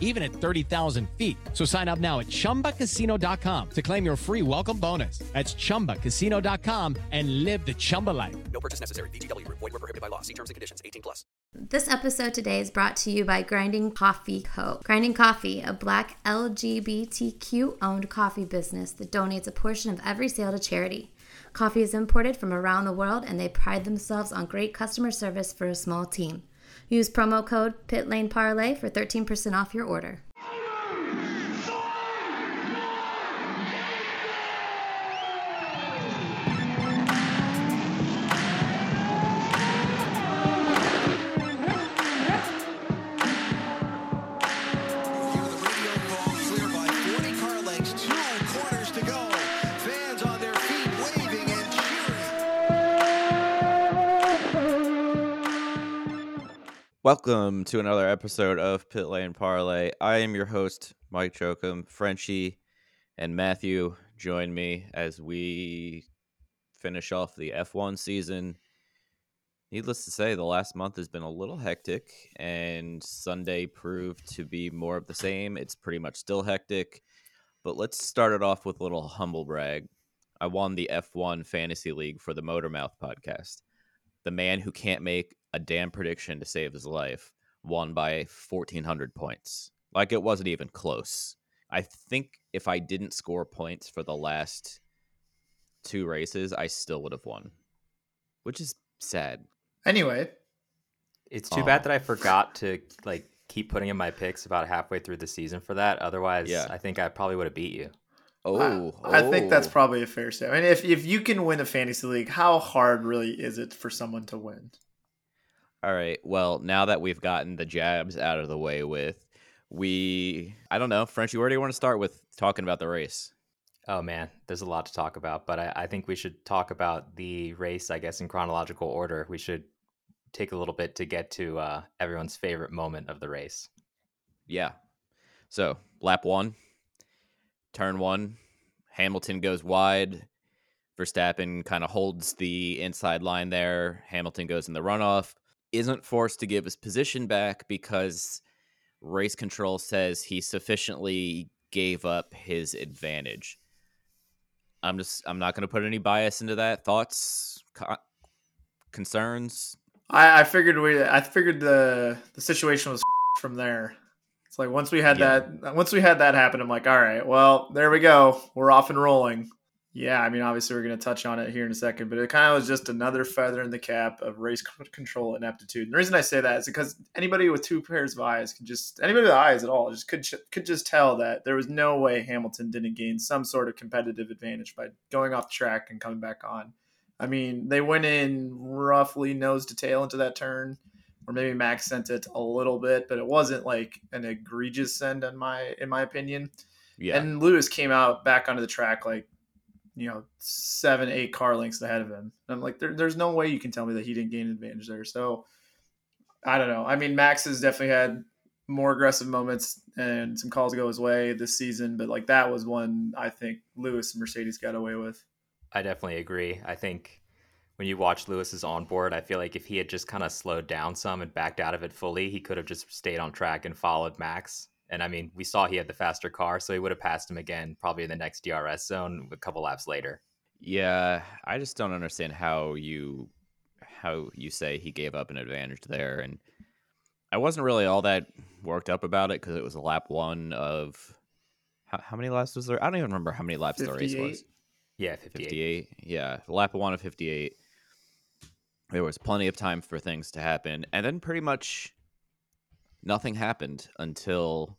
even at 30,000 feet. So sign up now at chumbacasino.com to claim your free welcome bonus. That's chumbacasino.com and live the Chumba life. No purchase necessary. VGW Group. Void were prohibited by law. See terms and conditions. 18 plus. This episode today is brought to you by Grinding Coffee Co. Grinding Coffee, a black LGBTQ owned coffee business that donates a portion of every sale to charity. Coffee is imported from around the world and they pride themselves on great customer service for a small team. Use promo code PITLANEPARLAY for 13% off your order. Welcome to another episode of Pit Lane Parlay. I am your host, Mike Chokum. Frenchie and Matthew join me as we finish off the F1 season. Needless to say, the last month has been a little hectic, and Sunday proved to be more of the same. It's pretty much still hectic, but let's start it off with a little humble brag. I won the F1 Fantasy League for the Motormouth podcast the man who can't make a damn prediction to save his life won by 1400 points like it wasn't even close i think if i didn't score points for the last two races i still would have won which is sad Anyway, It's too Aw. bad that I forgot to like keep putting in my picks about halfway through the season for that. Otherwise, Yeah. I think I probably would have beat you. oh I, I think that's oh. probably a fair statement. I mean, if if you can win a fantasy league, how hard really is it for someone to win? All right well now that we've gotten the jabs out of the way with we i don't know do you want to start with talking about the race Oh man, there's a lot to talk about, but I, I think we should talk about the race, I guess, in chronological order. We should take a little bit to get to uh, everyone's favorite moment of the race. Yeah. So lap one, turn one, Hamilton goes wide. Verstappen kind of holds the inside line there. Hamilton goes in the runoff. Isn't forced to give his position back because race control says he sufficiently gave up his advantage. I'm just I'm not going to put any bias into that. Thoughts, co- concerns? I, I figured we I figured the the situation was from there. It's like once we had Yeah. that once we had that happen, I'm like, all right, well, there we go. We're off and rolling. Yeah, I mean, obviously we're going to touch on it here in a second, but it kind of was just another feather in the cap of race control ineptitude. And the reason I say that is because anybody with two pairs of eyes could just anybody with eyes at all just could could just tell that there was no way Hamilton didn't gain some sort of competitive advantage by going off the track and coming back on. I mean, they went in roughly nose to tail into that turn, or maybe Max sent it a little bit, but it wasn't like an egregious send in my in my opinion. Yeah. And Lewis came out back onto the track like, you know, seven, eight car lengths ahead of him. And I'm like, there, there's no way you can tell me that he didn't gain advantage there. So I don't know. I mean, Max has definitely had more aggressive moments and some calls go his way this season, but like that was one I think Lewis and Mercedes got away with. I definitely agree. I think when you watch Lewis's onboard, I feel like if he had just kind of slowed down some and backed out of it fully, he could have just stayed on track and followed Max. And I mean, we saw he had the faster car, so he would have passed him again, probably in the next DRS zone a couple laps later. Yeah, I just don't understand how you how you say he gave up an advantage there, and I wasn't really all that worked up about it because it was a lap one of how, how many laps was there? I don't even remember how many laps the race was. Yeah, 58. 58. Yeah, lap one of 58. There was plenty of time for things to happen, and then pretty much nothing happened until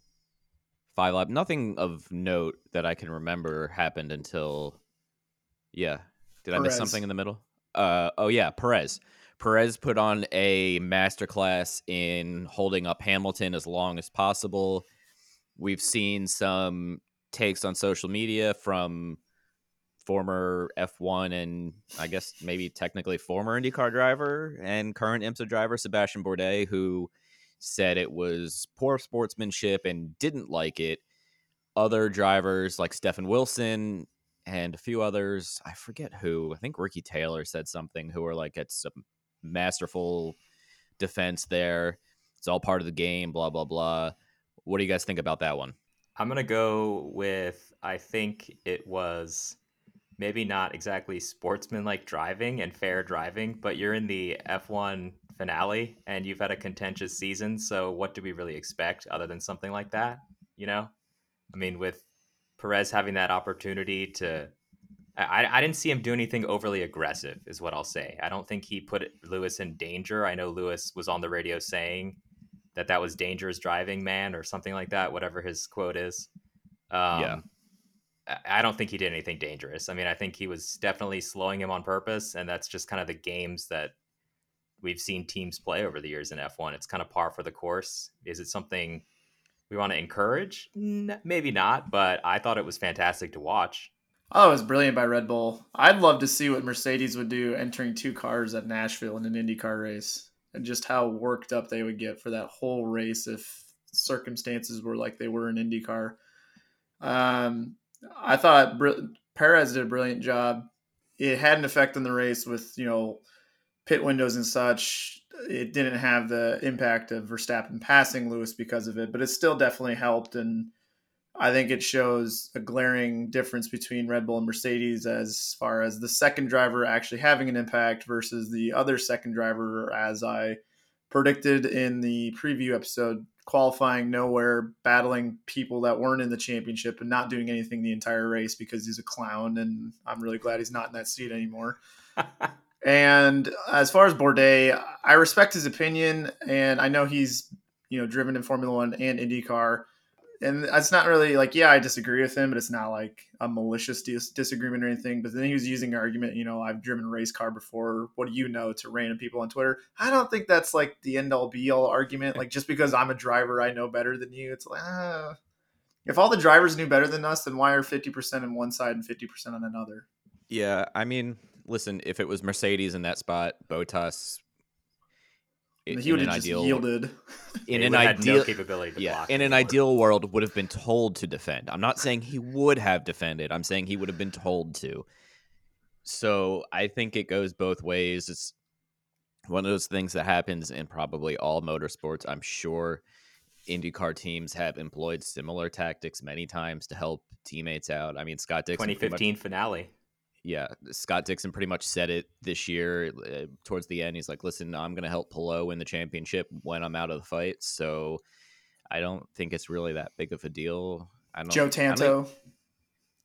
five lap. Nothing of note that I can remember happened until. Yeah, did I miss something in the middle? Uh oh yeah, Perez. Perez put on a masterclass in holding up Hamilton as long as possible. We've seen some takes on social media from former F1 and I guess maybe technically former IndyCar driver and current IMSA driver Sebastian Bourdais, who said it was poor sportsmanship and didn't like it. Other drivers like Stefan Wilson and a few others, I forget who, I think Ricky Taylor said something, who were like, it's a masterful defense there. It's all part of the game, blah, blah, blah. What do you guys think about that one? I'm gonna go with I think it was maybe not exactly sportsmanlike driving and fair driving, but you're in the F1 finale and you've had a contentious season. So what do we really expect other than something like that? You know, I mean, with Perez having that opportunity to, I, I didn't see him do anything overly aggressive, is what I'll say. I don't think he put Lewis in danger. I know Lewis was on the radio saying that that was dangerous driving, man, or something like that, whatever his quote is. Um, Yeah. I- I don't think he did anything dangerous. I mean, I think he was definitely slowing him on purpose, and that's just kind of the games that we've seen teams play over the years in F1. It's kind of par for the course. Is it something we want to encourage? Maybe not, but I thought it was fantastic to watch. Oh, it was brilliant by Red Bull. I'd love to see what Mercedes would do entering two cars at Nashville in an IndyCar race and just how worked up they would get for that whole race if circumstances were like they were in IndyCar. Um, I thought Br- Perez did a brilliant job. It had an effect on the race with, you know, pit windows and such. It didn't have the impact of Verstappen passing Lewis because of it, but it still definitely helped. And I think it shows a glaring difference between Red Bull and Mercedes as far as the second driver actually having an impact versus the other second driver, as I predicted in the preview episode, qualifying nowhere, battling people that weren't in the championship and not doing anything the entire race because he's a clown. And I'm really glad he's not in that seat anymore. And as far as Bourdais, I respect his opinion, and I know he's you know driven in Formula One and IndyCar, and it's not really like yeah I disagree with him, but it's not like a malicious dis- disagreement or anything. But then he was using argument, you know, I've driven race car before. What do you know to random people on Twitter? I don't think that's like the end all be all argument. Like just because I'm a driver, I know better than you. It's like ah. if all the drivers knew better than us, then why are fifty percent on one side and fifty percent on another? Yeah, I mean, listen, if it was Mercedes in that spot, Bottas, i- he would an have just ideal, yielded. in an ideal, no capability to yeah, block in an anymore. ideal world, would have been told to defend. I'm not saying he would have defended. I'm saying he would have been told to. So I think it goes both ways. It's one of those things that happens in probably all motorsports. I'm sure IndyCar teams have employed similar tactics many times to help teammates out. I mean, Scott Dixon, pretty much- 2015 finale. Yeah, Scott Dixon pretty much said it this year uh, towards the end. He's like, "Listen, I'm going to help Palou win the championship when I'm out of the fight." So I don't think it's really that big of a deal. I don't. Joe don't- Tanto.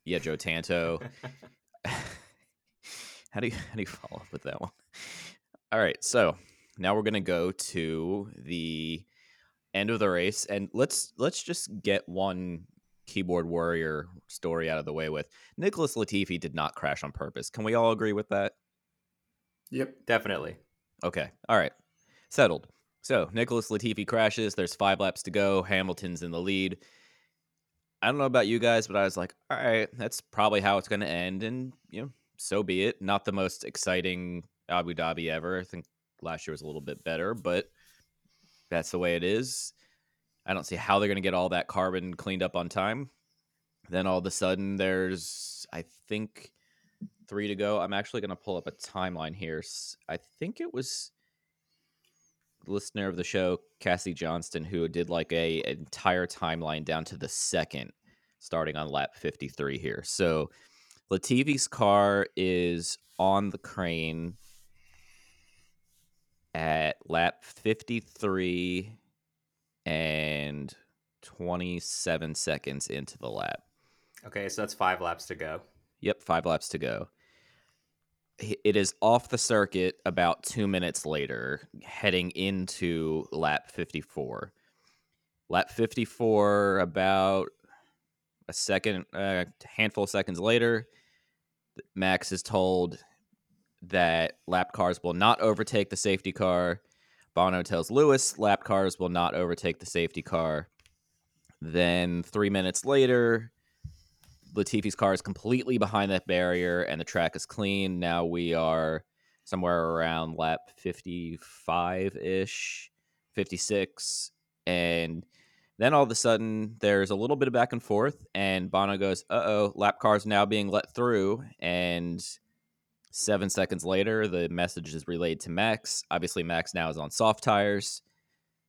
yeah, Joe Tanto. how do you how do you follow up with that one? All right, so now we're gonna go to the end of the race, and let's let's just get one keyboard warrior story out of the way with Nicholas Latifi did not crash on purpose. Can we all agree with that? Yep. Definitely. Okay. All right. Settled. So Nicholas Latifi crashes. There's five laps to go. Hamilton's in the lead. I don't know about you guys, but I was like, all right, that's probably how it's going to end. And, you know, so be it. Not the most exciting Abu Dhabi ever. I think last year was a little bit better, but that's the way it is. I don't see how they're going to get all that carbon cleaned up on time. Then all of a sudden, there's, I think, three to go. I'm actually going to pull up a timeline here. I think it was listener of the show, Cassie Johnston, who did like a entire timeline down to the second, starting on lap 53 here. So Latifi's car is on the crane at lap 53 and 27 seconds into the lap. Okay, so that's five laps to go. Yep, five laps to go. It is off the circuit about two minutes later, heading into lap 54. Lap 54, about a second, a handful of seconds later, Max is told that lap cars will not overtake the safety car. Bono tells Lewis lap cars will not overtake the safety car. Then three minutes later, Latifi's car is completely behind that barrier and the track is clean. Now we are somewhere around lap 55 ish, 56. And then all of a sudden, there's a little bit of back and forth, and Bono goes, uh oh, lap cars now being let through. And seven seconds later, the message is relayed to Max. Obviously, Max now is on soft tires.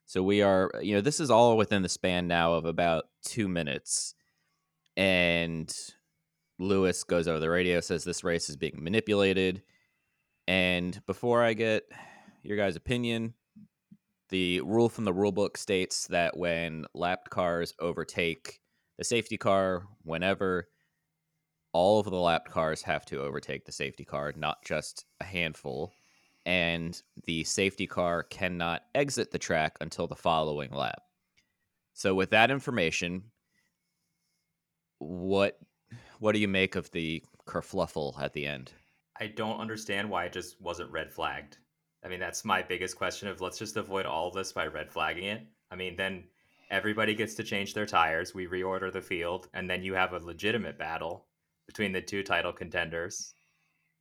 So we are, you know, this is all within the span now of about two minutes. And Lewis goes over the radio, says this race is being manipulated. And before I get your guys' opinion, the rule from the rule book states that when lapped cars overtake the safety car, whenever all of the lapped cars have to overtake the safety car, not just a handful. And the safety car cannot exit the track until the following lap. So, with that information, what what do you make of the kerfluffle at the end? I don't understand why it just wasn't red flagged. I mean, that's my biggest question of let's just avoid all of this by red flagging it. I mean, then everybody gets to change their tires, we reorder the field, and then you have a legitimate battle between the two title contenders,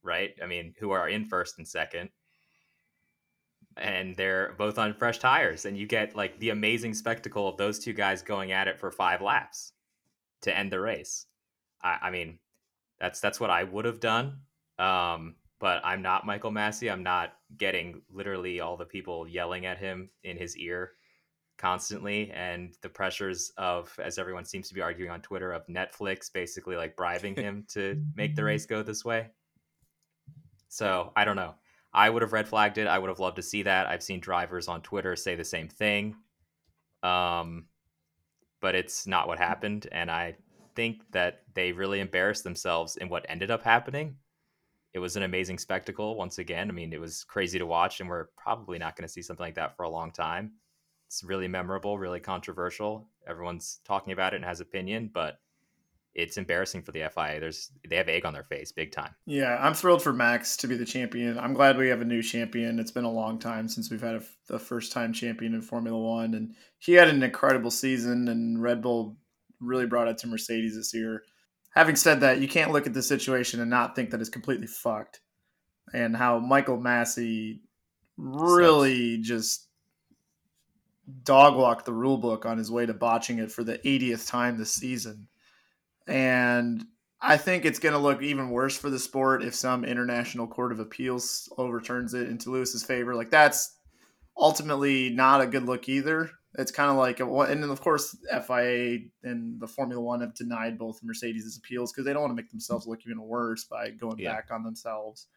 right? I mean, who are in first and second. And they're both on fresh tires, and you get like the amazing spectacle of those two guys going at it for five laps to end the race. I, I mean, that's that's what I would have done. Um, but I'm not Michael Masi. I'm not getting literally all the people yelling at him in his ear constantly and the pressures of as everyone seems to be arguing on Twitter of Netflix basically like bribing him to make the race go this way. So, I don't know. I would have red flagged it. I would have loved to see that. I've seen drivers on Twitter say the same thing. Um but it's not what happened and I think that they really embarrassed themselves in what ended up happening it was an amazing spectacle once again. I mean, it was crazy to watch, and we're probably not going to see something like that for a long time. It's really memorable, really controversial. Everyone's talking about it and has opinion, but it's embarrassing for the FIA. There's they have egg on their face, big time. Yeah, I'm thrilled for Max to be the champion. I'm glad we have a new champion. It's been a long time since we've had a, a first time champion in Formula One, and he had an incredible season. And Red Bull really brought it to Mercedes this year having said that, you can't look at the situation and not think that it's completely fucked. And how Michael Masi really Sucks. just dog walked the rule book on his way to botching it for the 80th time this season. And I think it's going to look even worse for the sport if some international court of appeals overturns it into Lewis's favor. Like that's ultimately not a good look either. It's kind of like, uh, and then of course, FIA and the Formula One have denied both Mercedes' appeals because they don't want to make themselves look even worse by going yeah. back on themselves.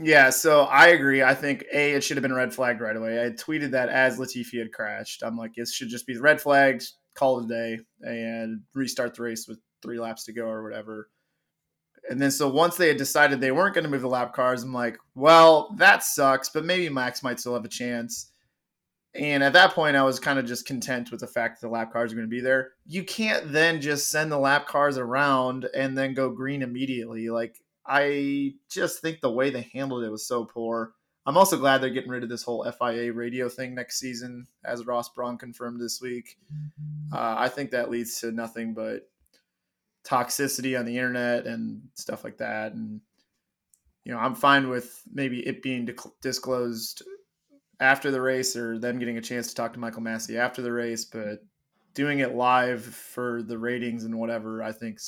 Yeah, so I agree. I think a it should have been red flagged right away. I tweeted that as Latifi had crashed. I'm like, it should just be red flags, call it a day, and restart the race with three laps to go or whatever. And then so once they had decided they weren't going to move the lap cars, I'm like, well, that sucks, but maybe Max might still have a chance. And at that point, I was kind of just content with the fact that the lap cars are going to be there. You can't then just send the lap cars around and then go green immediately. Like, I just think the way they handled it was so poor. I'm also glad they're getting rid of this whole FIA radio thing next season, as Ross Braun confirmed this week. Uh, I think that leads to nothing but toxicity on the internet and stuff like that. And, you know, I'm fine with maybe it being disclosed after the race or them getting a chance to talk to Michael Masi after the race, but doing it live for the ratings and whatever, I think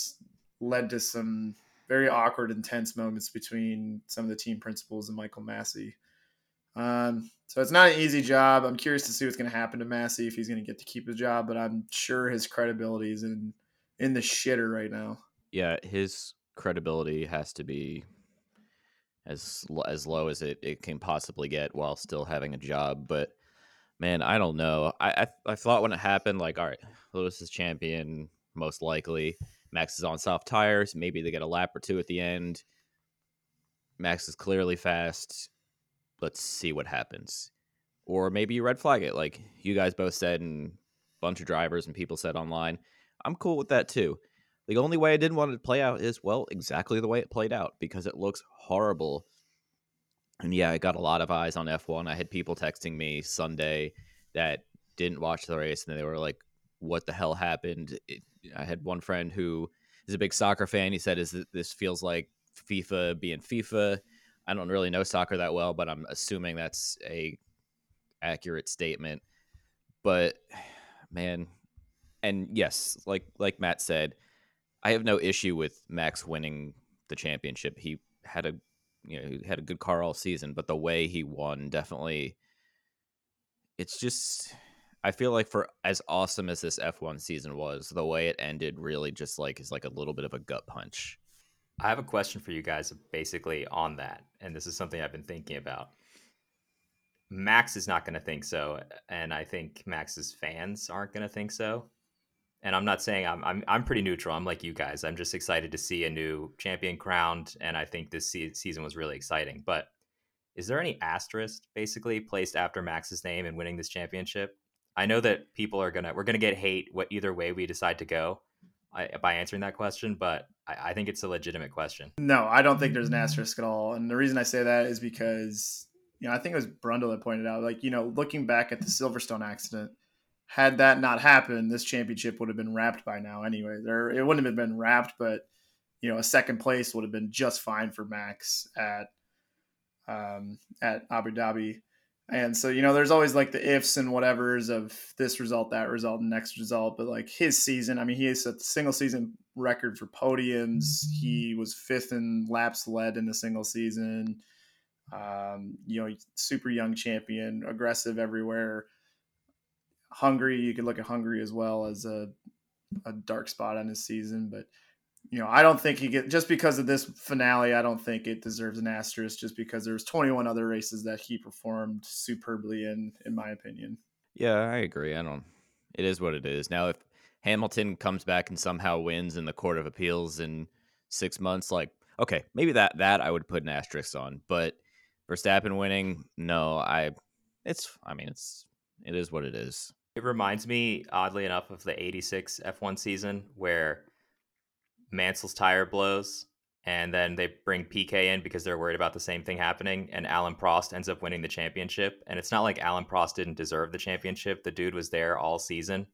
led to some very awkward, intense moments between some of the team principals and Michael Masi. Um, so it's not an easy job. I'm curious to see what's going to happen to Masi if he's going to get to keep his job, but I'm sure his credibility is in in the shitter right now. Yeah, his credibility has to be as as low as it, it can possibly get while still having a job. But man, I don't know. I, I, I thought when it happened, like, all right, Lewis is champion, most likely. Max is on soft tires. Maybe they get a lap or two at the end. Max is clearly fast. Let's see what happens. Or maybe you red flag it, like you guys both said, and a bunch of drivers and people said online. I'm cool with that too. The only way I didn't want it to play out is, well, exactly the way it played out because it looks horrible. And yeah, I got a lot of eyes on F1. I had people texting me Sunday that didn't watch the race and they were like, what the hell happened? It, I had one friend who is a big soccer fan. He said, "Is this feels like FIFA being FIFA?" I don't really know soccer that well, but I'm assuming that's a accurate statement. But man, and yes, like like Matt said, I have no issue with Max winning the championship. He had a you know he had a good car all season, but the way he won definitely it's just I feel like for as awesome as this F1 season was, the way it ended really just like is like a little bit of a gut punch. I have a question for you guys basically on that. And this is something I've been thinking about. Max is not going to think so. And I think Max's fans aren't going to think so. And I'm not saying I'm, I'm, I'm pretty neutral. I'm like you guys. I'm just excited to see a new champion crowned. And I think this se- season was really exciting. But is there any asterisk basically placed after Max's name in winning this championship? I know that people are to, we're to get hate what either way we decide to go. I, by answering that question, but I, I, think it's a legitimate question. No, I don't think there's an asterisk at all. And the reason I say that is because, you know, I think it was Brundle that pointed out, like, you know, looking back at the Silverstone accident, had that not happened, this championship would have been wrapped by now anyway. There, it wouldn't have been wrapped, but, you know, a second place would have been just fine for Max at, um, at Abu Dhabi. And so, you know, there's always like the ifs and whatevers of this result, that result, and next result. But like his season, I mean, he has a single season record for podiums. He was fifth in laps led in the single season. Um, you know, super young champion, aggressive everywhere. Hungary, you could look at Hungary as well as a, a dark spot on his season. But you know, I don't think he get just because of this finale. I don't think it deserves an asterisk just because there's 21 other races that he performed superbly in, in my opinion. Yeah, I agree. I don't. It is what it is. Now, if Hamilton comes back and somehow wins in the Court of Appeals in six months, like okay, maybe that that I would put an asterisk on. But Verstappen winning, no, I. It's. I mean, it's. It is what it is. It reminds me, oddly enough, of the '86 F1 season where Mansell's tire blows, and then they bring Piquet in because they're worried about the same thing happening, and Alain Prost ends up winning the championship. And it's not like Alain Prost didn't deserve the championship; the dude was there all season.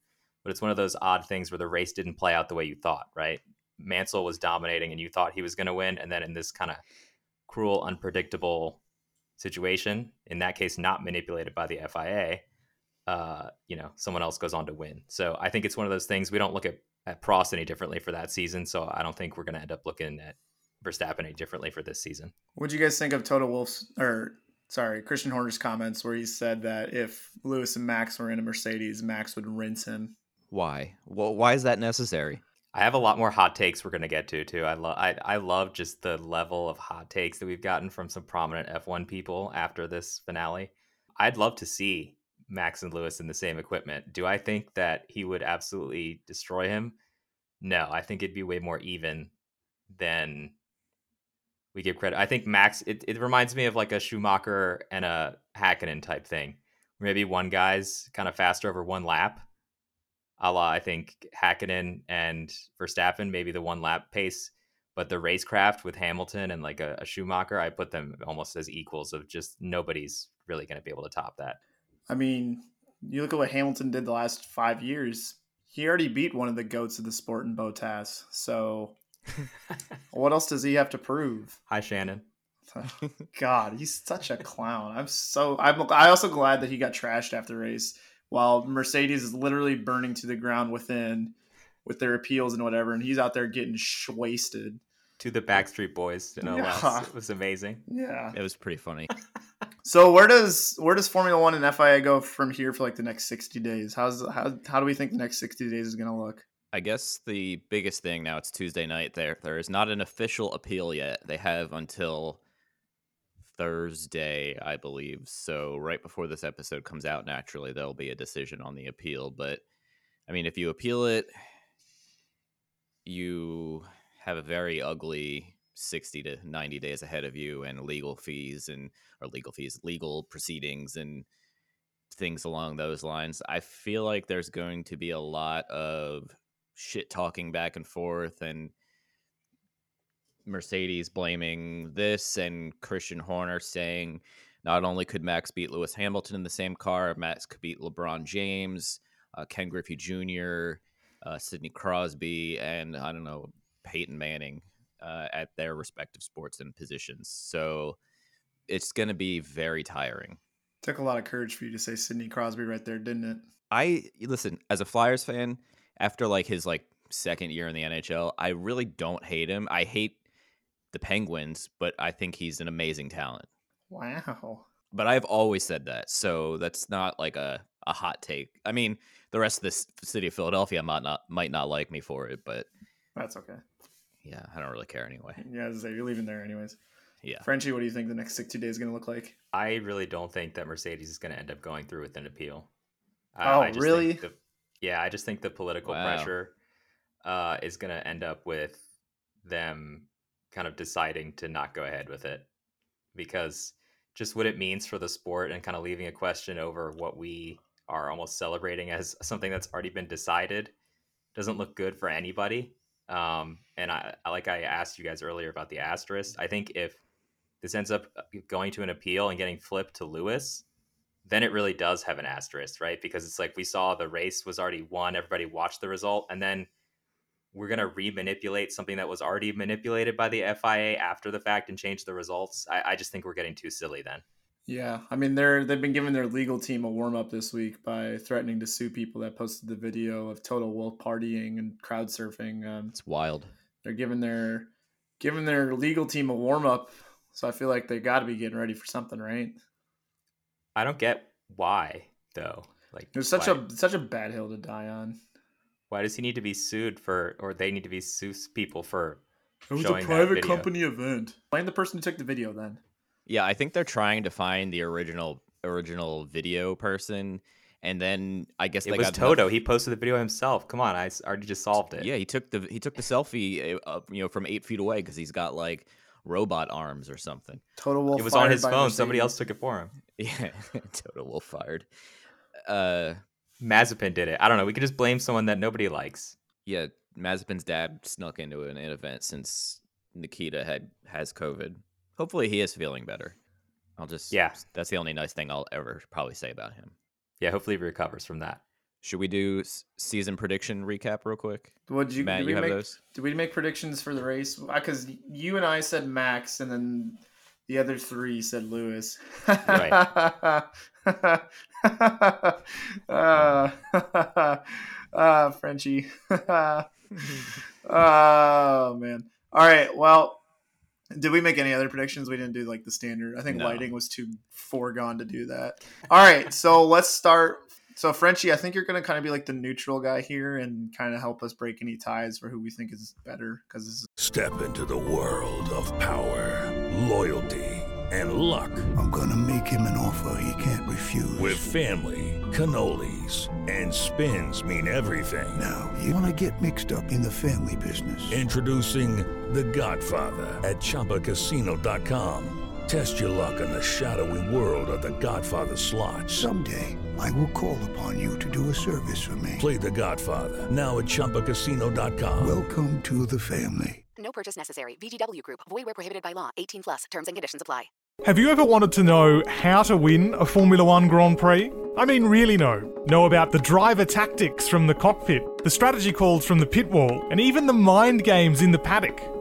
But it's one of those odd things where the race didn't play out the way you thought, right? Mansell was dominating, and you thought he was going to win, and then in this kind of cruel, unpredictable situation, in that case, not manipulated by the FIA, uh, you know, someone else goes on to win. So I think it's one of those things we don't look at at Prost any differently for that season. So I don't think we're going to end up looking at Verstappen any differently for this season. What do you guys think of Toto Wolff's or sorry Christian Horner's comments where he said that if Lewis and Max were in a Mercedes, Max would rinse him? Why? Well, why is that necessary? I have a lot more hot takes we're going to get to too. I love I, I love just the level of hot takes that we've gotten from some prominent F1 people after this finale. I'd love to see Max and Lewis in the same equipment. Do I think that he would absolutely destroy him? No, I think it'd be way more even than we give credit. I think Max, it, it reminds me of like a Schumacher and a Hakkinen type thing. Maybe one guy's kind of faster over one lap. A la, I think Hakkinen and Verstappen, maybe the one lap pace, but the racecraft with Hamilton and like a, a Schumacher, I put them almost as equals of just nobody's really going to be able to top that. I mean, you look at what Hamilton did the last five years. He already beat one of the goats of the sport in Bottas. So, what else does he have to prove? Hi, Shannon. God, he's such a clown. I'm so. I'm. I also glad that he got trashed after the race, while Mercedes is literally burning to the ground within, with their appeals and whatever, and he's out there getting wasted. To the Backstreet Boys, no Yeah. It was amazing. Yeah. It was pretty funny. So where does where does Formula One and FIA go from here for like the next sixty days? How's how how do we think the next sixty days is going to look? I guess the biggest thing now it's Tuesday night there there is not an official appeal yet. They have until Thursday, I believe. So right before this episode comes out naturally there'll be a decision on the appeal, but I mean if you appeal it you have a very ugly 60 to 90 days ahead of you and legal fees and or legal fees, legal proceedings and things along those lines. I feel like there's going to be a lot of shit talking back and forth and Mercedes blaming this and Christian Horner saying not only could Max beat Lewis Hamilton in the same car, Max could beat LeBron James, uh, Ken Griffey Jr., uh, Sidney Crosby, and I don't know, Peyton Manning uh, at their respective sports and positions. So it's going to be very tiring. Took a lot of courage for you to say Sidney Crosby right there, didn't it? I listen as a Flyers fan after like his like second year in the NHL. I really don't hate him. I hate the Penguins, but I think he's an amazing talent. Wow. But I've always said that, so that's not like a, a hot take. I mean, the rest of the city of Philadelphia might not might not like me for it, but That's okay. Yeah, I don't really care anyway. Yeah, as I say, you're leaving there anyways. Yeah, Frenchie, what do you think the next 60 days is going to look like? I really don't think that Mercedes is going to end up going through with an appeal. Uh, Oh, I just think really? the- yeah, I just think the political Wow. pressure uh, is going to end up with them kind of deciding to not go ahead with it because just what it means for the sport and kind of leaving a question over what we are almost celebrating as something that's already been decided doesn't look good for anybody. Um, and I, like I asked you guys earlier about the asterisk. I think if this ends up uh, going to an appeal and getting flipped to Lewis, then it really does have an asterisk, right? Because it's like we saw the race was already won, everybody watched the result, and then we're gonna re-manipulate something that was already manipulated by the FIA after the fact and change the results. I, I just think we're getting too silly then. Yeah, I mean they're they've been giving their legal team a warm up this week by threatening to sue people that posted the video of Toto Wolff partying and crowd surfing. Um, it's wild. they're giving their giving their legal team a warm up, so I feel like they got to be getting ready for something, right? I don't get why though. Like It was such why, a such a bad hill to die on. why does he need to be sued for, or they need to be sue people for? It was a private company event. Blame the person who took the video then. Yeah, I think they're trying to find the original original video person, and then I guess It they was got Toto. He posted the video himself. Come on, I already just solved it. Yeah, he took the he took the selfie, uh, you know, from eight feet away because he's got like robot arms or something. Toto Wolff. it was on his by phone. Somebody else took it for him. Yeah, Toto Wolff fired. Uh, Mazepin did it. I don't know. We could just blame someone that nobody likes. yeah, Mazepin's dad snuck into an event since Nikita had has COVID. Hopefully, he is feeling better. I'll just Yeah. That's the only nice thing I'll ever probably say about him. Yeah, hopefully he recovers from that. Should we do season prediction recap real quick? Would you, Matt, did you have make, those? Did we make predictions for the race? Because you and I said Max, and then the other three said Lewis. Right. uh, uh, Frenchie. oh man. All right. Well, did we make any other predictions? We didn't do like the standard. I think No. lighting was too foregone to do that. All right. So let's start. So Frenchie, I think you're going to kind of be like the neutral guy here and kind of help us break any ties for who we think is better because this is Step into the world of power, loyalty, and luck. I'm gonna make him an offer he can't refuse. With family, cannolis, and spins mean everything. now, you wanna get mixed up in the family business. Introducing The Godfather at ChumbaCasino.com. Test your luck in the shadowy world of The Godfather slot. Someday, I will call upon you to do a service for me. Play The Godfather now at ChumbaCasino.com. Welcome to the family. No purchase necessary. VGW Group. Void where prohibited by law. 18 plus. Terms and conditions apply. Have you ever wanted to know how to win a Formula One Grand Prix? I mean, really know. Know about the driver tactics from the cockpit, the strategy calls from the pit wall, and even the mind games in the paddock.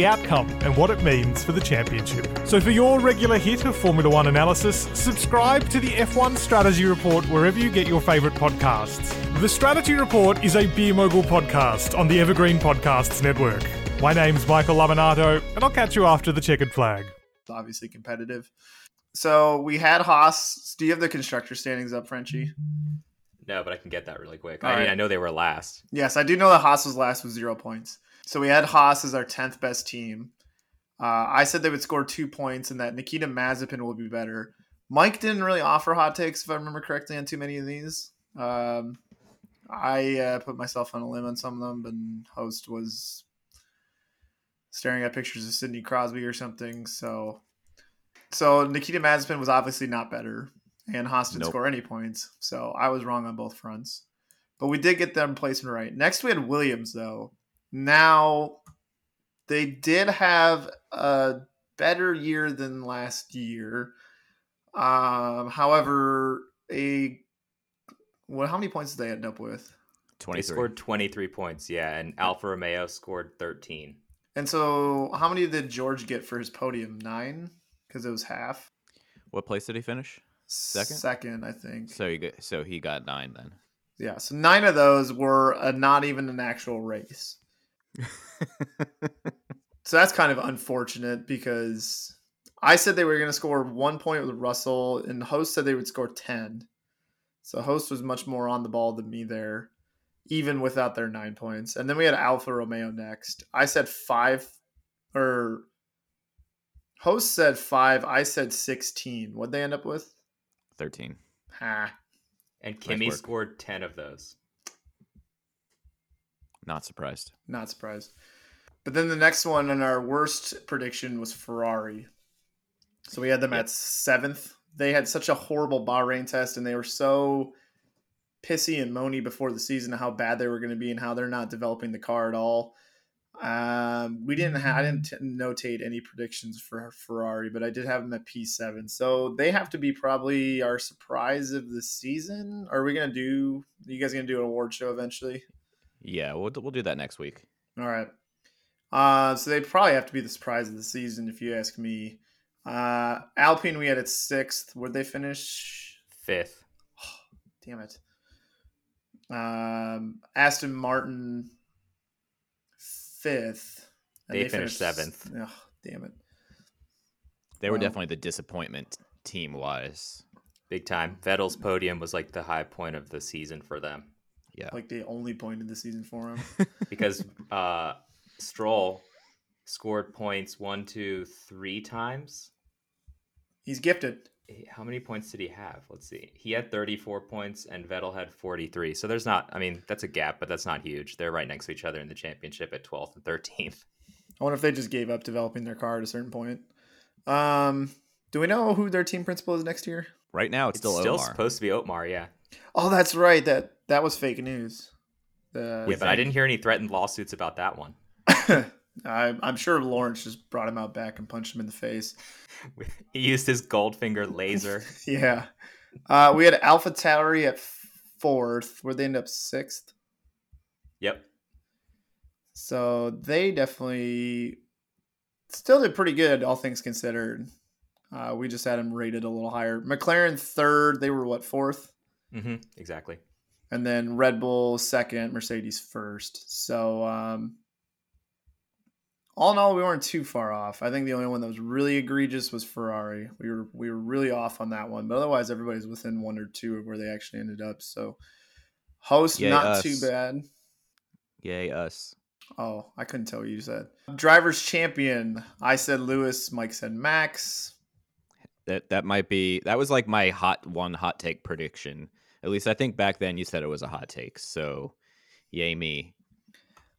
outcome and what it means for the championship. So for your regular hit of Formula One analysis, subscribe to the F1 Strategy Report wherever you get your favourite podcasts. The Strategy Report is a Beer Mogul podcast on the Evergreen Podcasts Network. My name's Michael Lamonato, and I'll catch you after the checkered flag. obviously competitive. So we had Haas. Do you have the constructor standings up, Frenchie? No, but I can get that really quick. All I mean, right. I know they were last. Yes, I do know that Haas was last with zero points. So we had Haas as our tenth best team. Uh, I said they would score two points and that Nikita Mazepin will be better. Mike didn't really offer hot takes, if I remember correctly, on too many of these. Um, I uh, put myself on a limb on some of them, but host was staring at pictures of Sidney Crosby or something. So, so Nikita Mazepin was obviously not better, and Haas didn't Nope. score any points. So I was wrong on both fronts, but we did get them placement right. Next, we had Williams though. Now, they did have a better year than last year. Um, however, a well, how many points did they end up with? They scored 23 points, yeah, and Alfa Romeo scored 13. And so, how many did George get for his podium? Nine, because it was half. What place did he finish? Second? Second, I think. So he got, so he got nine then. Yeah, so nine of those were uh not even an actual race. So that's kind of unfortunate because I said they were going to score one point with Russell, and Host said they would score 10. So Host was much more on the ball than me there, even without their nine points. And then we had Alfa Romeo next. I said five, or Host said five. I said 16. What'd they end up with? 13. Ha. And Kimi work. scored 10 of those. Not surprised. Not surprised. But then the next one and our worst prediction was Ferrari. So we had them at seventh. They had such a horrible Bahrain test and they were so pissy and moany before the season how bad they were going to be and how they're not developing the car at all. Um, we didn't I didn't t- notate any predictions for Ferrari, but I did have them at P7. So they have to be probably our surprise of the season. Are we going to do, are you guys going to do an award show eventually? Yeah, we'll we'll do that next week. All right. Uh, so they probably have to be the surprise of the season, if you ask me. Uh, Alpine, we had at sixth. Where'd they finish? Fifth. Oh, Damn it. Um, Aston Martin, fifth. They finished seventh. Oh, damn it. They were Wow. definitely the disappointment team wise. Big time. Vettel's podium was like the high point of the season for them Yeah. Like the only point of the season for him. because uh, Stroll scored points one, two, three times. He's gifted. How many points did he have? Let's see. He had 34 points and Vettel had 43. So there's not, I mean, that's a gap, but that's not huge. They're right next to each other in the championship at 12th and 13th. I wonder if they just gave up developing their car at a certain point. Um, do we know who their team principal is next year? Right now, it's, It's still, still Omar. supposed to be Otmar, yeah. Oh, that's right. That that was fake news. The, yeah, but I didn't hear any threatened lawsuits about that one. I, I'm sure Lawrence just brought him out back and punched him in the face. He used his Goldfinger laser. Yeah. Uh, we had Alpha Tauri at fourth, where they end up sixth. Yep. So they definitely still did pretty good, all things considered. Uh, we just had them rated a little higher. McLaren third, they were what fourth, hmm Exactly. And then Red Bull second, Mercedes first. So um, all in all, we weren't too far off. I think the only one that was really egregious was Ferrari. We were we were really off on that one, but otherwise everybody's within one or two of where they actually ended up. So host Yay, not us. too bad. Yay, us. Oh, I couldn't tell what you said. Drivers champion. I said Lewis. Mike said Max. That that might be that was like my hot one hot take prediction. At least I think back then you said it was a hot take. So, yay me.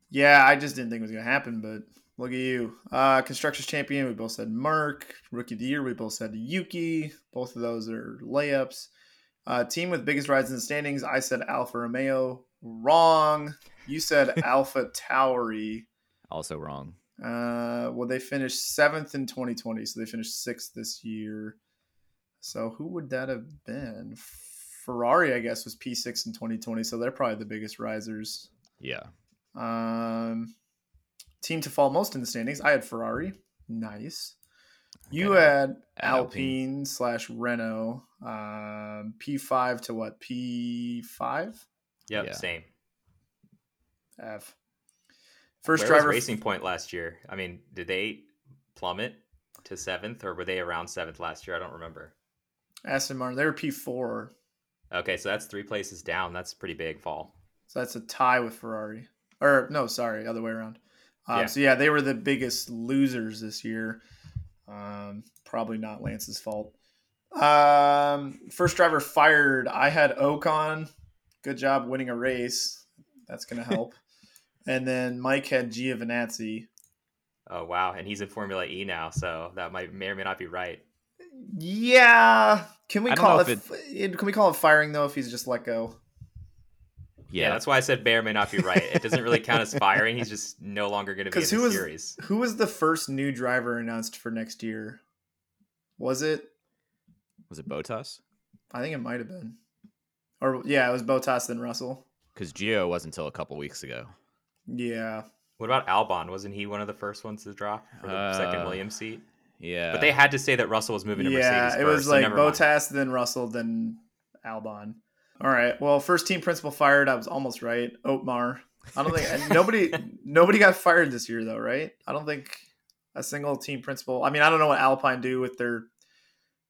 Yeah, I just didn't think it was gonna happen, but look at you. Uh constructors champion, we both said Mark. Rookie of the year, we both said Yuki. Both of those are layups. Uh team with biggest rise in the standings, I said Alfa Romeo. Wrong. You said Alpha Tauri. Also wrong. Uh, well, they finished seventh in 2020, so they finished sixth this year. So who would that have been? Ferrari, I guess, was P6 in 2020, so they're probably the biggest risers. Yeah. Um, team to fall most in the standings, I had Ferrari. Nice. You Okay. had Alpine. Alpine slash Renault. Um, P5 to what? P5? Yep. Yeah. Same. F. First Where driver. was Racing Point last year? I mean, did they plummet to seventh, or were they around seventh last year? I don't remember. Aston Martin, they were P4. Okay, so that's three places down. That's a pretty big fall. So that's a tie with Ferrari. Or no, sorry, other way around. Um, Yeah. So yeah, they were the biggest losers this year. Um, probably not Lance's fault. Um, first driver fired. I had Ocon. Good job winning a race. That's gonna help. and then Mike had Giovinazzi. Oh wow, and he's in Formula E now, so that might may or may not be right. Yeah. Can we call know it, Can we call it firing though if he's just let go? Yeah, that's why I said Bear may not be right. It doesn't really count as firing. He's just no longer going to be in Because the who was series. who was the first new driver announced for next year? Was it? Was it Bottas? I think it might have been. Or yeah, it was Bottas then Russell. Because Gio wasn't until a couple weeks ago. Yeah. What about Albon? Wasn't he one of the first ones to drop for the second Uh, Williams seat? Yeah. But they had to say that Russell was moving to yeah, Mercedes. it was first, so like never. Bottas, then Russell, then Albon. All right. Well, first team principal fired. I was almost right. Otmar. I don't think nobody nobody got fired this year though, right? I don't think a single team principal. I mean, I don't know what Alpine do with their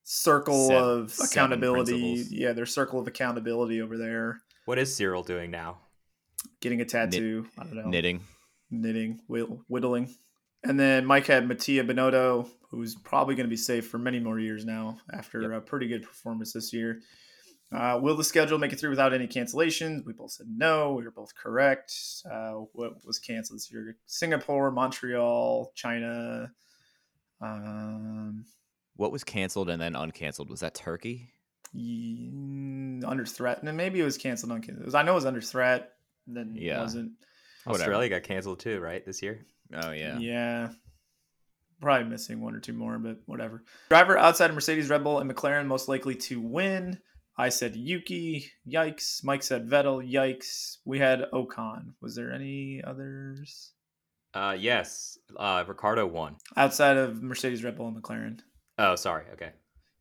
circle Seven- of accountability. Yeah, their circle of accountability over there. What is Cyril doing now? Getting a tattoo. I don't know. Knitting. knitting, whittling. And then Mike had Mattia Binotto, who's probably going to be safe for many more years now after a pretty good performance this year. Uh, will the schedule make it through without any cancellations? We both said no. We were both correct. Uh, what was canceled this year? Singapore, Montreal, China. Um, What was canceled and then uncanceled? Was that Turkey? ye- under threat. And then maybe it was canceled. Uncanceled. It was- I know it was under threat. Then Yeah. it wasn't. Whatever. Australia got canceled too, right? This year. Oh yeah. Yeah. Probably missing one or two more, but whatever. Driver outside of Mercedes, Red Bull, and McLaren most likely to win. I said Yuki. Yikes. Mike said Vettel. Yikes. We had Ocon. Was there any others Uh, yes, uh, Ricciardo won. outside of Mercedes, Red Bull, and McLaren? Oh, sorry. Okay.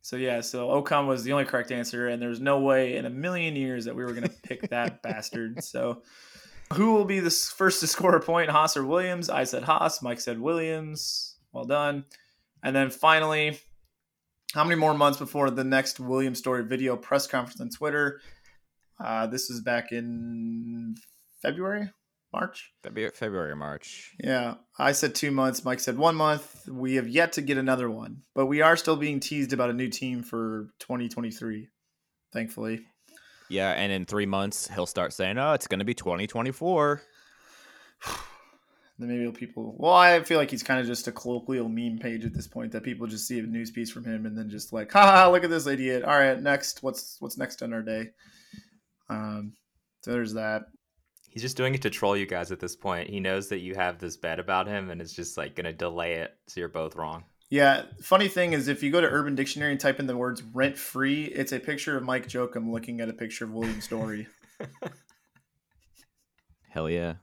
So yeah, so Ocon was the only correct answer, and there's no way in a million years that we were gonna pick that bastard. So who will be the first to score a point, Haas or Williams? I said Haas. Mike said Williams. Well done. And then finally, how many more months before the next William Storey video press conference on Twitter? Uh, this is back in February, March. February, February or March. Yeah, I said two months. Mike said one month. We have yet to get another one, but we are still being teased about a new team for 2023. Thankfully, Yeah, and in three months he'll start saying, "Oh, it's going to be 2024." Then maybe people. Well, I feel like he's kind of just a colloquial meme page at this point that people just see a news piece from him and then just like, ha, look at this idiot. All right, next. What's what's next on our day? Um, so there's that. He's just doing it to troll you guys at this point. He knows that you have this bet about him, and it's just like gonna delay it, so you're both wrong. Yeah, funny thing is, if you go to Urban Dictionary and type in the words "rent free," it's a picture of Mike Jokum looking at a picture of William Storey. Hell yeah.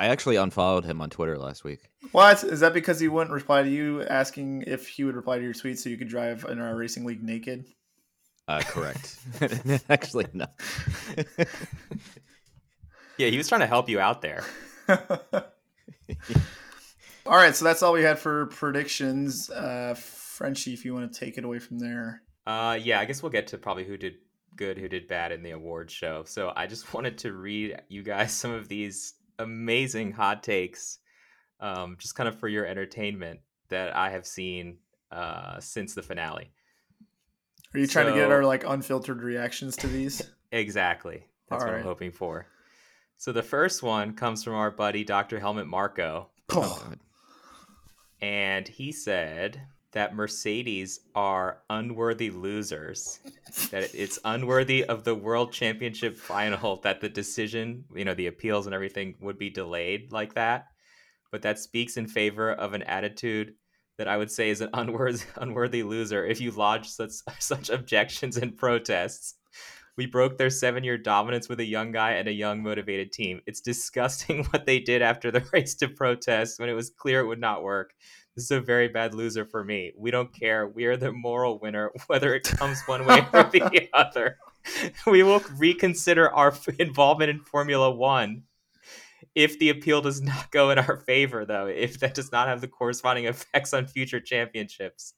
I actually unfollowed him on Twitter last week. What is that? Because he wouldn't reply to you asking if he would reply to your tweet so you could drive in our racing league naked? Uh, correct. actually, no. Yeah, he was trying to help you out there. All right, so that's all we had for predictions. Uh, Frenchie, if you want to take it away from there. Uh, yeah, I guess we'll get to probably who did good, who did bad in the award show. So I just wanted to read you guys some of these amazing hot takes, um, just kind of for your entertainment that I have seen uh, since the finale. Are you trying to get our like unfiltered reactions to these? Exactly. That's All what right. I'm hoping for. So the first one comes from our buddy Dr. Helmut Marko. Oh, and he said that Mercedes are unworthy losers. that it's unworthy of the world championship final that the decision, you know, the appeals and everything would be delayed like that. But that speaks in favor of an attitude that I would say is an unworthy unworthy loser if you lodge such such objections and protests. We broke their seven year dominance with a young guy and a young, motivated team. It's disgusting what they did after the race to protest when it was clear it would not work. This is a very bad loser for me. We don't care. We are the moral winner, whether it comes one way or the other. We will reconsider our involvement in Formula One if the appeal does not go in our favor, though, if that does not have the corresponding effects on future championships.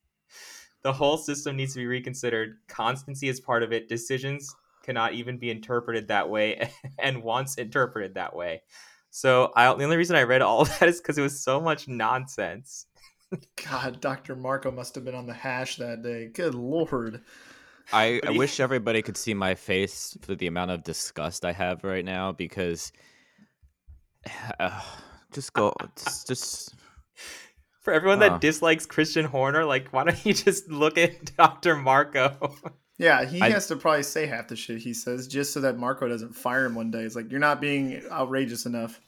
The whole system needs to be reconsidered. Constancy is part of it. Decisions cannot even be interpreted that way, and once interpreted that way. So I, the only reason I read all of that is because it was so much nonsense. God, Dr. Marko must have been on the hash that day. Good lord. I, I wish everybody could see my face for the amount of disgust I have right now because uh, just go just, just For everyone Huh. that dislikes Christian Horner, like why don't you just look at Dr. Marko? Yeah, he I- has to probably say half the shit he says just so that Marko doesn't fire him one day. It's like you're not being outrageous enough.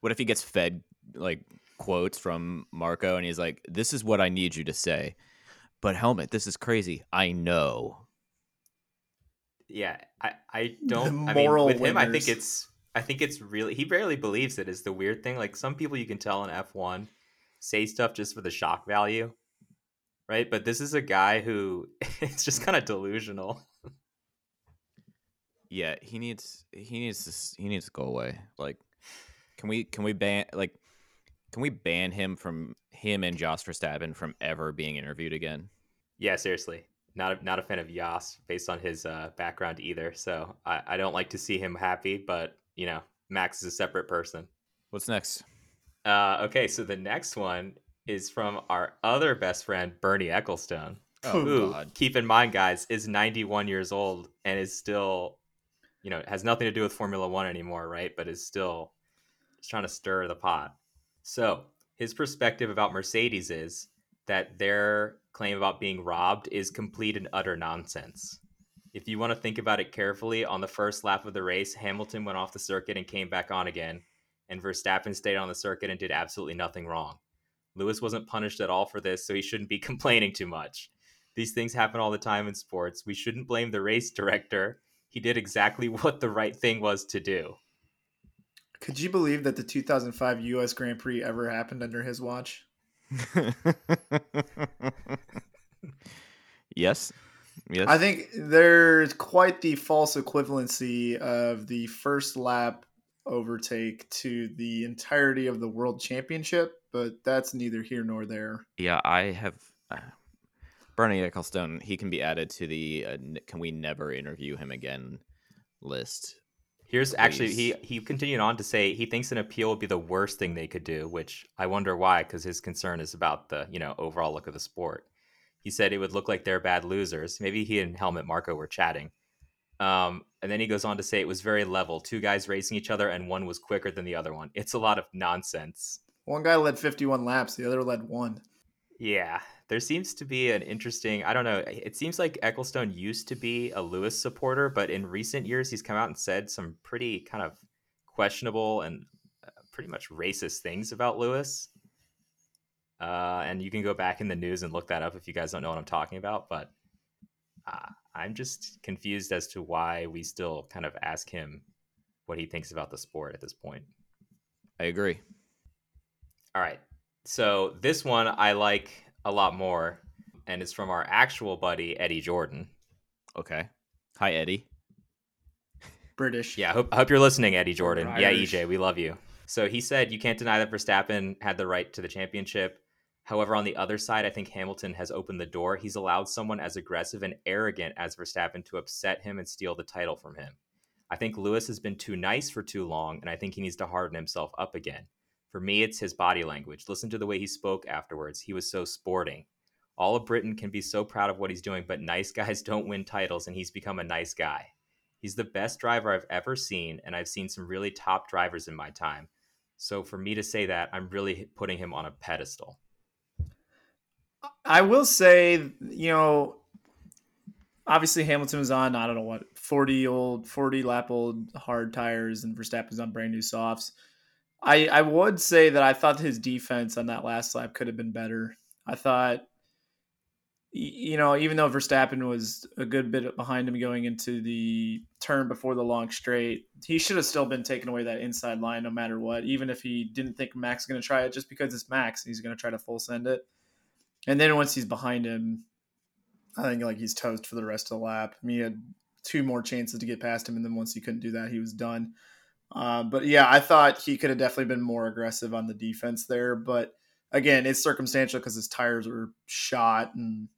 What if he gets fed like quotes from Marko and he's like, "This is what I need you to say." But Helmut, this is crazy. I know. yeah, I, I don't I mean moral with him I think it's I think it's really he barely believes it is the weird thing. Like some people you can tell in F1 say stuff just for the shock value. Right? But this is a guy who it's just kind of delusional. Yeah, he needs he needs to he needs to go away. Like, can we can we ban like can we ban him from him and Jos Verstappen from ever being interviewed again? Yeah, seriously. Not a, not a fan of Jos based on his uh, background either. So I, I don't like to see him happy, but you know, Max is a separate person. What's next? Uh, okay, so the next one is from our other best friend, Bernie Ecclestone. Oh, who, God. keep in mind, guys, is 91 years old and is still, you know, has nothing to do with Formula One anymore, right? But is still trying to stir the pot. So his perspective about Mercedes is that their claim about being robbed is complete and utter nonsense. If you want to think about it carefully, on the first lap of the race, Hamilton went off the circuit and came back on again, and Verstappen stayed on the circuit and did absolutely nothing wrong. Lewis wasn't punished at all for this, so he shouldn't be complaining too much. These things happen all the time in sports. We shouldn't blame the race director. He did exactly what the right thing was to do. Could you believe that the 2005 U.S. Grand Prix ever happened under his watch? yes. Yes. I think there's quite the false equivalency of the first lap overtake to the entirety of the world championship, but that's neither here nor there. Yeah, I have. Uh, Bernie Ecclestone, he can be added to the uh, "Can we never interview him again?" list. Here's actually he he continued on to say he thinks an appeal would be the worst thing they could do, which I wonder why, because his concern is about the you know overall look of the sport. He said it would look like they're bad losers. Maybe he and Helmut Marko were chatting. Um, and then he goes on to say it was very level, two guys racing each other, and one was quicker than the other one. It's a lot of nonsense. One guy led 51 laps, the other led one. Yeah, there seems to be an interesting. I don't know. It seems like Ecclestone used to be a Lewis supporter, but in recent years, he's come out and said some pretty kind of questionable and uh, pretty much racist things about Lewis. Uh, and you can go back in the news and look that up if you guys don't know what I'm talking about. But uh, I'm just confused as to why we still kind of ask him what he thinks about the sport at this point. I agree. All right. So this one I like a lot more, and it's from our actual buddy Eddie Jordan. Okay. Hi, Eddie. British. Yeah, I hope, I hope you're listening, Eddie Jordan. Yeah, EJ, we love you. So he said you can't deny that Verstappen had the right to the championship. However, on the other side, I think Hamilton has opened the door. He's allowed someone as aggressive and arrogant as Verstappen to upset him and steal the title from him. I think Lewis has been too nice for too long, and I think he needs to harden himself up again. For me, it's his body language. Listen to the way he spoke afterwards. He was so sporting. All of Britain can be so proud of what he's doing, but nice guys don't win titles, and he's become a nice guy. He's the best driver I've ever seen, and I've seen some really top drivers in my time. So for me to say that, I'm really putting him on a pedestal. I will say, you know, obviously Hamilton was on, I don't know what, 40 old, 40 lap old hard tires, and Verstappen's on brand new softs. I, I would say that I thought his defense on that last lap could have been better. I thought, you know, even though Verstappen was a good bit behind him going into the turn before the long straight, he should have still been taking away that inside line no matter what, even if he didn't think Max was going to try it, just because it's Max, he's going to try to full send it. And then once he's behind him, I think like he's toast for the rest of the lap. I mean, he had two more chances to get past him, and then once he couldn't do that, he was done. Uh, but yeah, I thought he could have definitely been more aggressive on the defense there. But again, it's circumstantial because his tires were shot, and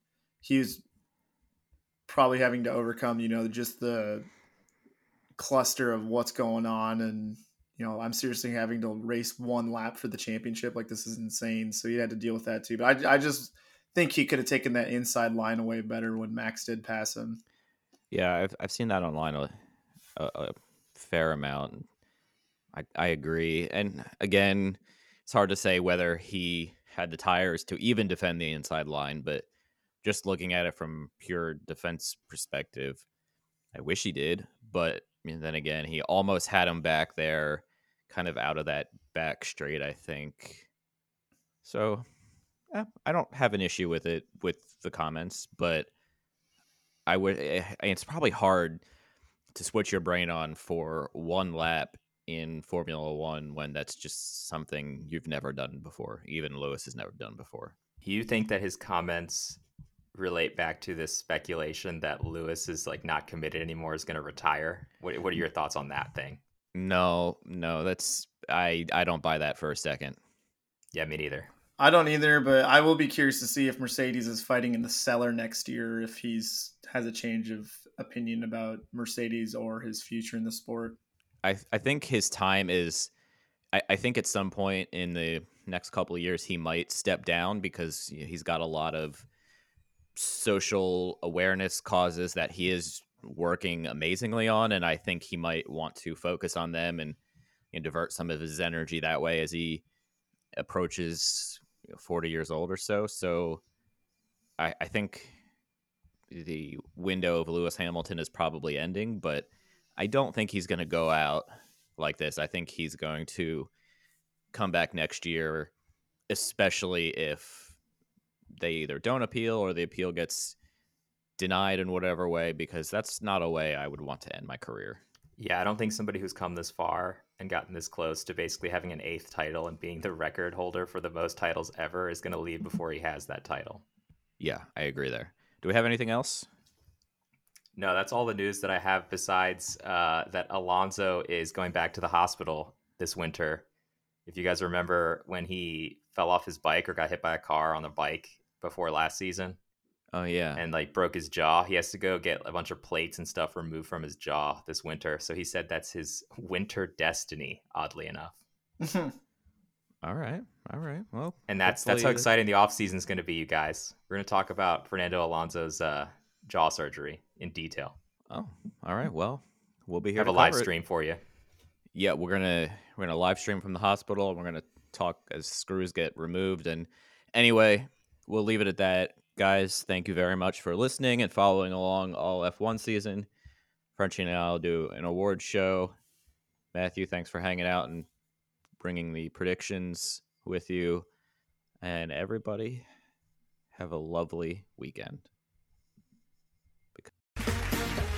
he was probably having to overcome, you know, just the cluster of what's going on and you know, I'm seriously having to race one lap for the championship. Like this is insane. So he had to deal with that too. But I, I just think he could have taken that inside line away better when Max did pass him. Yeah, I've I've seen that online a, a, a fair amount. I I agree, and again, it's hard to say whether he had the tires to even defend the inside line, but just looking at it from pure defense perspective, I wish he did. But then again, he almost had him back there, kind of out of that back straight, I think. So eh, I don't have an issue with it with the comments, but I would. eh, It's probably hard to switch your brain on for one lap in Formula One when that's just something you've never done before. Even Lewis has never done before. Do you think that his comments relate back to this speculation that Lewis is like not committed anymore, is going to retire? What What are your thoughts on that thing? No, no, that's I. I don't buy that for a second. Yeah, me neither. I don't either, but I will be curious to see if Mercedes is fighting in the cellar next year, if he's has a change of opinion about Mercedes or his future in the sport. I I think his time is. I, I think at some point in the next couple of years he might step down because he's got a lot of social awareness causes that he is working amazingly on, and I think he might want to focus on them and, and divert some of his energy that way as he approaches you know, forty years old or so. So, I, I think the window of Lewis Hamilton is probably ending, but I don't think he's going to go out like this. I think he's going to come back next year, especially if they either don't appeal or the appeal gets denied in whatever way, because that's not a way I would want to end my career. Yeah, I don't think somebody who's come this far and gotten this close to basically having an eighth title and being the record holder for the most titles ever is going to leave before he has that title. Yeah, I agree there. Do we have anything else? No, that's all the news that I have besides uh, that Alonso is going back to the hospital this winter. If you guys remember when he fell off his bike or got hit by a car on the bike before last season Oh yeah, and like broke his jaw, he has to go get a bunch of plates and stuff removed from his jaw this winter. So he said that's his winter destiny, oddly enough. all right, all right. Well, And that's that's how exciting the offseason is going to be, you guys. We're going to talk about Fernando Alonso's uh, jaw surgery in detail. Oh, all right. Well, we'll be here. Have a live it. stream for you. yeah we're gonna we're gonna live stream from the hospital we're gonna talk as screws get removed and anyway we'll leave it at that guys thank you very much for listening and following along all f1 season frenchie and i'll do an award show matthew thanks for hanging out and bringing the predictions with you and everybody have a lovely weekend